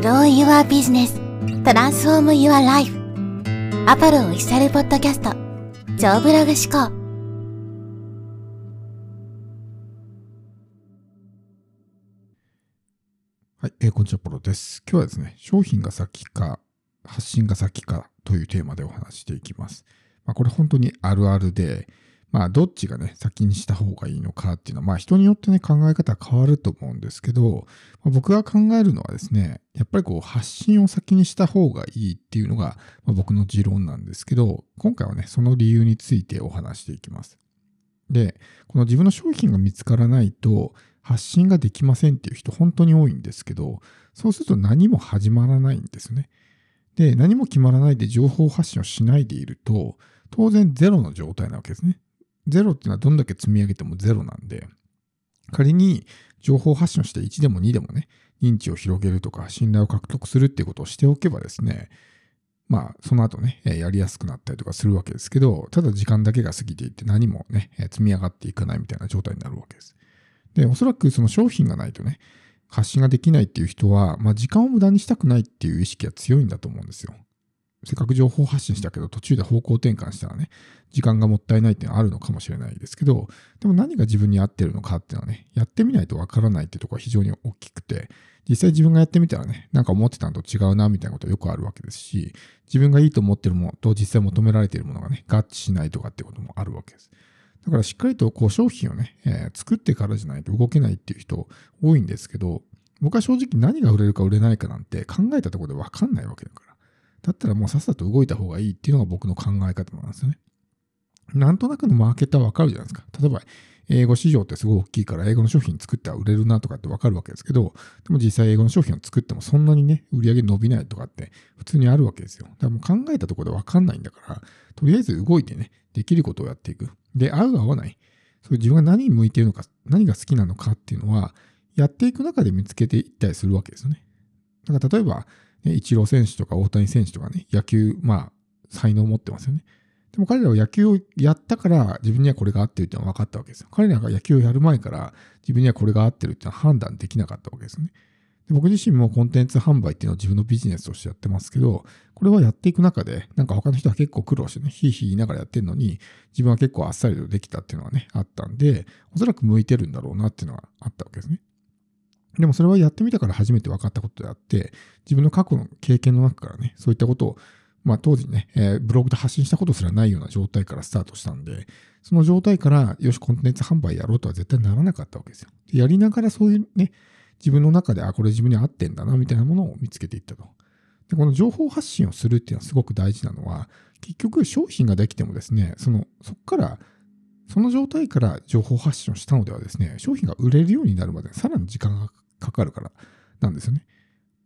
Grow Your Business Transform Your Life アパルオフィシャルポッドキャスト超ブログ思考はい、えーこんにちは、ポロです。今日はですね、商品が先か、発信が先かというテーマでお話していきます。まあ、これ本当にあるあるで、まあ、どっちがね、先にした方がいいのかっていうのは、まあ、人によってね、考え方変わると思うんですけど、まあ僕が考えるのはですね、やっぱりこう、発信を先にした方がいいっていうのが、まあ、僕の持論なんですけど、今回はね、その理由についてお話していきます。で、この自分の商品が見つからないと発信ができませんっていう人本当に多いんですけど、そうすると何も始まらないんですね。で、何も決まらないで情報発信をしないでいると、当然ゼロの状態なわけですね。ゼロっていうのはどんだけ積み上げてもゼロなんで、仮に情報発信をして1でも2でもね、認知を広げるとか信頼を獲得するっていうことをしておけばですね、まあ、その後ね、やりやすくなったりとかするわけですけど、ただ時間だけが過ぎていって何もね、積み上がっていかないみたいな状態になるわけです。で、おそらくその商品がないとね、発信ができないっていう人は、まあ、時間を無駄にしたくないっていう意識が強いんだと思うんですよ。せっかく情報発信したけど、途中で方向転換したらね、時間がもったいないっていうのはあるのかもしれないですけど、でも何が自分に合ってるのかっていうのはね、やってみないとわからないっていうところが非常に大きくて、実際自分がやってみたらね、なんか思ってたのと違うなみたいなことはよくあるわけですし、自分がいいと思ってるものと実際求められているものがね、合致しないとかってこともあるわけです。だからしっかりとこう商品をね、えー作ってからじゃないと動けないっていう人多いんですけど、僕は正直何が売れるか売れないかなんて考えたところでわかんないわけだから。だったらもうさっさと動いた方がいいっていうのが僕の考え方なんですよね。なんとなくのマーケットはわかるじゃないですか。例えば、英語市場ってすごい大きいから英語の商品作っては売れるなとかってわかるわけですけど、でも実際英語の商品を作ってもそんなにね、売り上げ伸びないとかって普通にあるわけですよ。だからもう考えたところでわかんないんだから、とりあえず動いてね、できることをやっていく。で、合う合わない。そういう自分が何に向いているのか、何が好きなのかっていうのは、やっていく中で見つけていったりするわけですよね。だから例えば、ね、イチロー選手とか大谷選手とかね、野球、まあ、才能を持ってますよね。でも彼らは野球をやったから自分にはこれが合ってるっていうのは分かったわけですよ。彼らが野球をやる前から自分にはこれが合ってるっていうのは判断できなかったわけですよね。で僕自身もコンテンツ販売っていうのを自分のビジネスとしてやってますけど、これはやっていく中で、なんか他の人は結構苦労してね、ひいひい言いながらやってるのに、自分は結構あっさりとできたっていうのはね、あったんで、おそらく向いてるんだろうなっていうのがあったわけですね。でもそれはやってみたから初めて分かったことであって、自分の過去の経験の中からね、そういったことを、まあ当時ね、えーブログで発信したことすらないような状態からスタートしたんで、その状態から、よし、コンテンツ販売やろうとは絶対ならなかったわけですよ。やりながらそういうね、自分の中で、あ、これ自分に合ってんだな、みたいなものを見つけていったと。で、この情報発信をするっていうのはすごく大事なのは、結局商品ができてもですね、その、そこから、その状態から情報発信をしたのではですね、商品が売れるようになるまでさらに時間がかかるからなんですよね。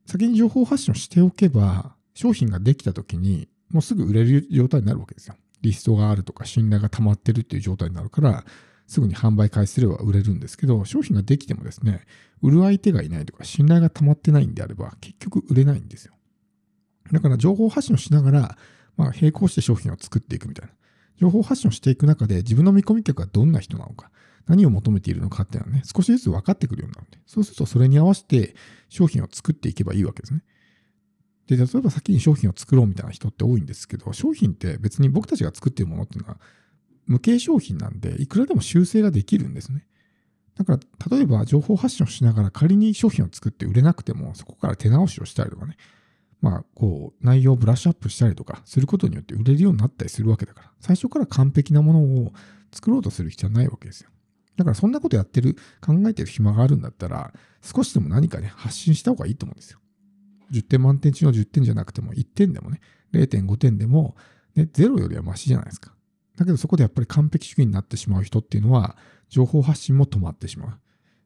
先に情報発信をしておけば、商品ができた時に、もうすぐ売れる状態になるわけですよ。リストがあるとか信頼が溜まってるっていう状態になるから、すぐに販売開始すれば売れるんですけど、商品ができてもですね、売る相手がいないとか信頼が溜まってないんであれば、結局売れないんですよ。だから情報発信をしながら、まあ、並行して商品を作っていくみたいな。情報発信をしていく中で自分の見込み客はどんな人なのか、何を求めているのかっていうのはね、少しずつ分かってくるようになるんで、そうするとそれに合わせて商品を作っていけばいいわけですね。で、例えば先に商品を作ろうみたいな人って多いんですけど、商品って別に僕たちが作ってるものっていうのは無形商品なんで、いくらでも修正ができるんですね。だから、例えば情報発信をしながら仮に商品を作って売れなくても、そこから手直しをしたりとかね、まあ、こう、内容をブラッシュアップしたりとかすることによって売れるようになったりするわけだから、最初から完璧なものを作ろうとする必要はないわけですよ。だからそんなことやってる、考えてる暇があるんだったら、少しでも何かね、発信した方がいいと思うんですよ。10点満点中の10点じゃなくても1点でもね、0.5点でも、ね、0よりはマシじゃないですか。だけどそこでやっぱり完璧主義になってしまう人っていうのは、情報発信も止まってしまう。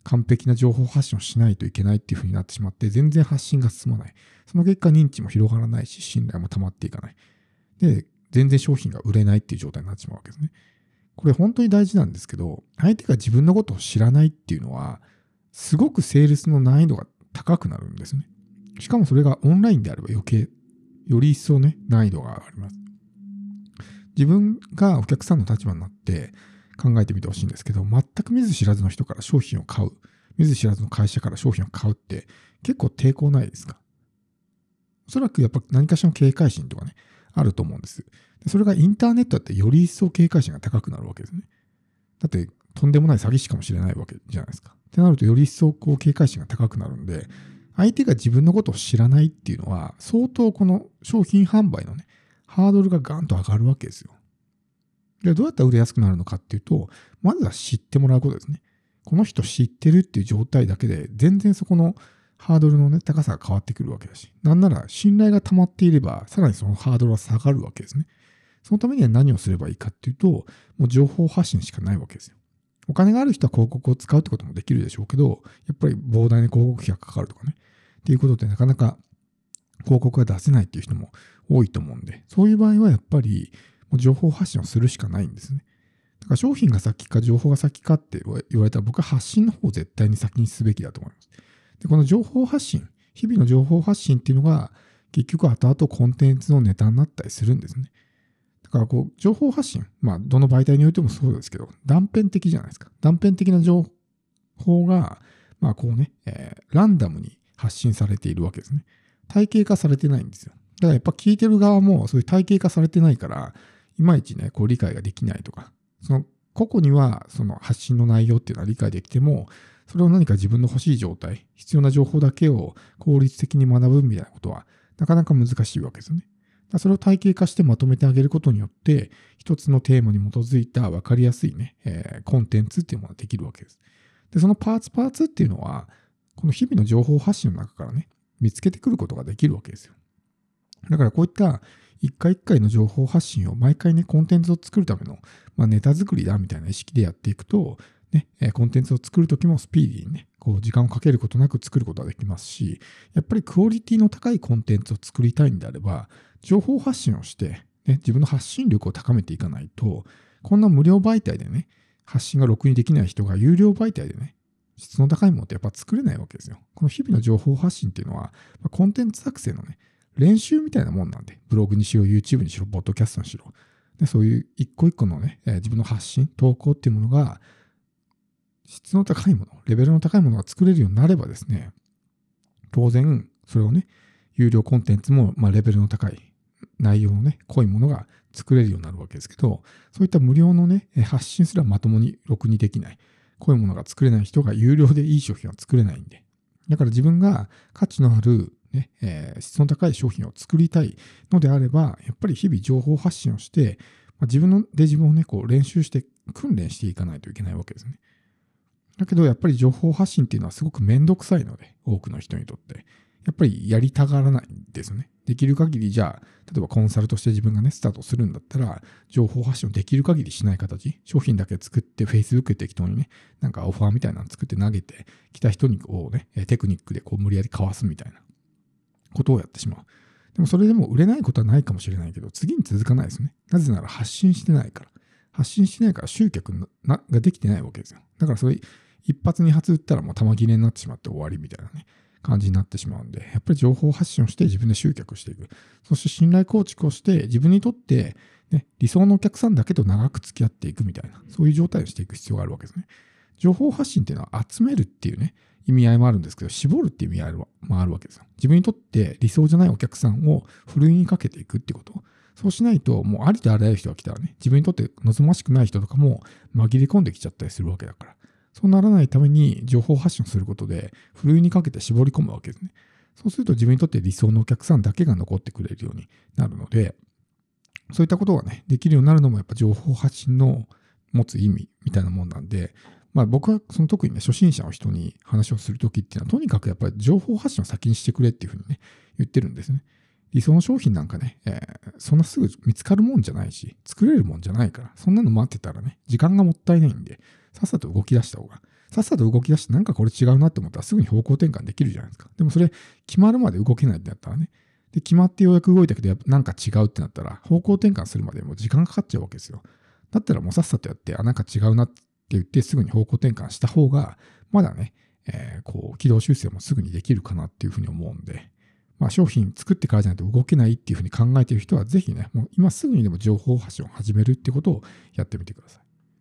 完璧な情報発信をしないといけないっていう風になってしまって、全然発信が進まない。その結果認知も広がらないし、信頼も溜まっていかない。で、全然商品が売れないっていう状態になってしまうわけですね。これ本当に大事なんですけど、相手が自分のことを知らないっていうのは、すごくセールスの難易度が高くなるんですね。しかもそれがオンラインであれば余計、より一層ね、難易度が上がります。自分がお客さんの立場になって考えてみてほしいんですけど、全く見ず知らずの人から商品を買う。見ず知らずの会社から商品を買うって結構抵抗ないですか？おそらくやっぱ何かしらの警戒心とかね、あると思うんです。それがインターネットだってより一層警戒心が高くなるわけですね。だってとんでもない詐欺師かもしれないわけじゃないですか。ってなるとより一層こう警戒心が高くなるんで、相手が自分のことを知らないっていうのは、相当この商品販売のね、ハードルがガンと上がるわけですよ。で、どうやったら売れやすくなるのかっていうと、まずは知ってもらうことですね。この人知ってるっていう状態だけで、全然そこのハードルのね、高さが変わってくるわけだし、なんなら信頼が溜まっていれば、さらにそのハードルは下がるわけですね。そのためには何をすればいいかっていうと、もう情報発信しかないわけですよ。お金がある人は広告を使うってこともできるでしょうけど、やっぱり膨大な広告費がかかるとかね。っていうことでなかなか広告が出せないっていう人も多いと思うんで、そういう場合はやっぱりもう情報発信をするしかないんですね。だから商品が先か情報が先かって言われたら僕は発信の方を絶対に先にすべきだと思います。で、この情報発信、日々の情報発信っていうのが結局後々コンテンツのネタになったりするんですね。だからこう、情報発信、まあどの媒体においてもそうですけど、断片的じゃないですか。断片的な情報が、まあこうね、えー、ランダムに発信されているわけですね。体系化されてないんですよ。だからやっぱ聞いてる側もそういう体系化されてないから、いまいちね、こう理解ができないとか、その個々にはその発信の内容っていうのは理解できても、それを何か自分の欲しい状態、必要な情報だけを効率的に学ぶみたいなことは、なかなか難しいわけですよね。それを体系化してまとめてあげることによって、一つのテーマに基づいた分かりやすいね、えー、コンテンツっていうものができるわけです。で、そのパーツパーツっていうのは、この日々の情報発信の中からね、見つけてくることができるわけですよ。だからこういった一回一回の情報発信を毎回ね、コンテンツを作るための、まあ、ネタ作りだみたいな意識でやっていくと、ね、コンテンツを作るときもスピーディーにね、こう時間をかけることなく作ることができますし、やっぱりクオリティの高いコンテンツを作りたいんであれば、情報発信をして、ね、自分の発信力を高めていかないと、こんな無料媒体でね、発信がろくにできない人が有料媒体でね、質の高いものってやっぱ作れないわけですよ。この日々の情報発信っていうのは、コンテンツ作成のね、練習みたいなもんなんで、ブログにしろ、YouTube にしろ、ポッドキャストにしろ、でそういう一個一個のね、えー、自分の発信、投稿っていうものが、質の高いもの、レベルの高いものが作れるようになればですね、当然、それをね、有料コンテンツも、まあ、レベルの高い、内容のね、濃いものが作れるようになるわけですけど、そういった無料のね、発信すらまともに、ろくにできない、濃いものが作れない人が有料でいい商品は作れないんで。だから自分が価値のあるね、えー、質の高い商品を作りたいのであれば、やっぱり日々情報発信をして、まあ、自分ので自分をね、こう練習して訓練していかないといけないわけですね。だけどやっぱり情報発信っていうのはすごくめんどくさいので、多くの人にとって。やっぱりやりたがらないんですよね。できる限りじゃあ、例えばコンサルとして自分がね、スタートするんだったら、情報発信をできる限りしない形、商品だけ作って Facebook で適当にね、なんかオファーみたいなの作って投げて、来た人にこうね、テクニックでこう無理やりかわすみたいなことをやってしまう。でもそれでも売れないことはないかもしれないけど、次に続かないですね。なぜなら発信してないから。発信してないから集客ができてないわけですよ。だからそれ一発二発打ったらもう玉切れになってしまって終わりみたいなね。感じになってしまうんで、やっぱり情報発信をして自分で集客していく。そして信頼構築をして自分にとって、ね、理想のお客さんだけと長く付き合っていくみたいな、そういう状態をしていく必要があるわけですね。情報発信っていうのは集めるっていうね、意味合いもあるんですけど、絞るっていう意味合いもあるわけですよ。自分にとって理想じゃないお客さんをふるいにかけていくってこと。そうしないと、もうありとあらゆる人が来たらね、自分にとって望ましくない人とかも紛れ込んできちゃったりするわけだから。そうならないために情報発信することで、ふるいにかけて絞り込むわけですね。そうすると自分にとって理想のお客さんだけが残ってくれるようになるので、そういったことがね、できるようになるのもやっぱ情報発信の持つ意味みたいなもんなんで、まあ僕はその特にね、初心者の人に話をするときっていうのは、とにかくやっぱり情報発信を先にしてくれっていうふうにね、言ってるんですね。理想の商品なんかね、えー、そんなすぐ見つかるもんじゃないし、作れるもんじゃないから、そんなの待ってたらね、時間がもったいないんで、さっさと動き出した方が、さっさと動き出してなんかこれ違うなって思ったらすぐに方向転換できるじゃないですか。でもそれ決まるまで動けないってなったらね、で、決まってようやく動いたけど、なんか違うってなったら、方向転換するまでもう時間かかっちゃうわけですよ。だったらもうさっさとやって、あ、なんか違うなって言ってすぐに方向転換した方が、まだね、えー、こう、軌道修正もすぐにできるかなっていうふうに思うんで、まあ商品作ってからじゃないと動けないっていうふうに考えている人は、ぜひね、もう今すぐにでも情報発信を始めるってことをやってみてください。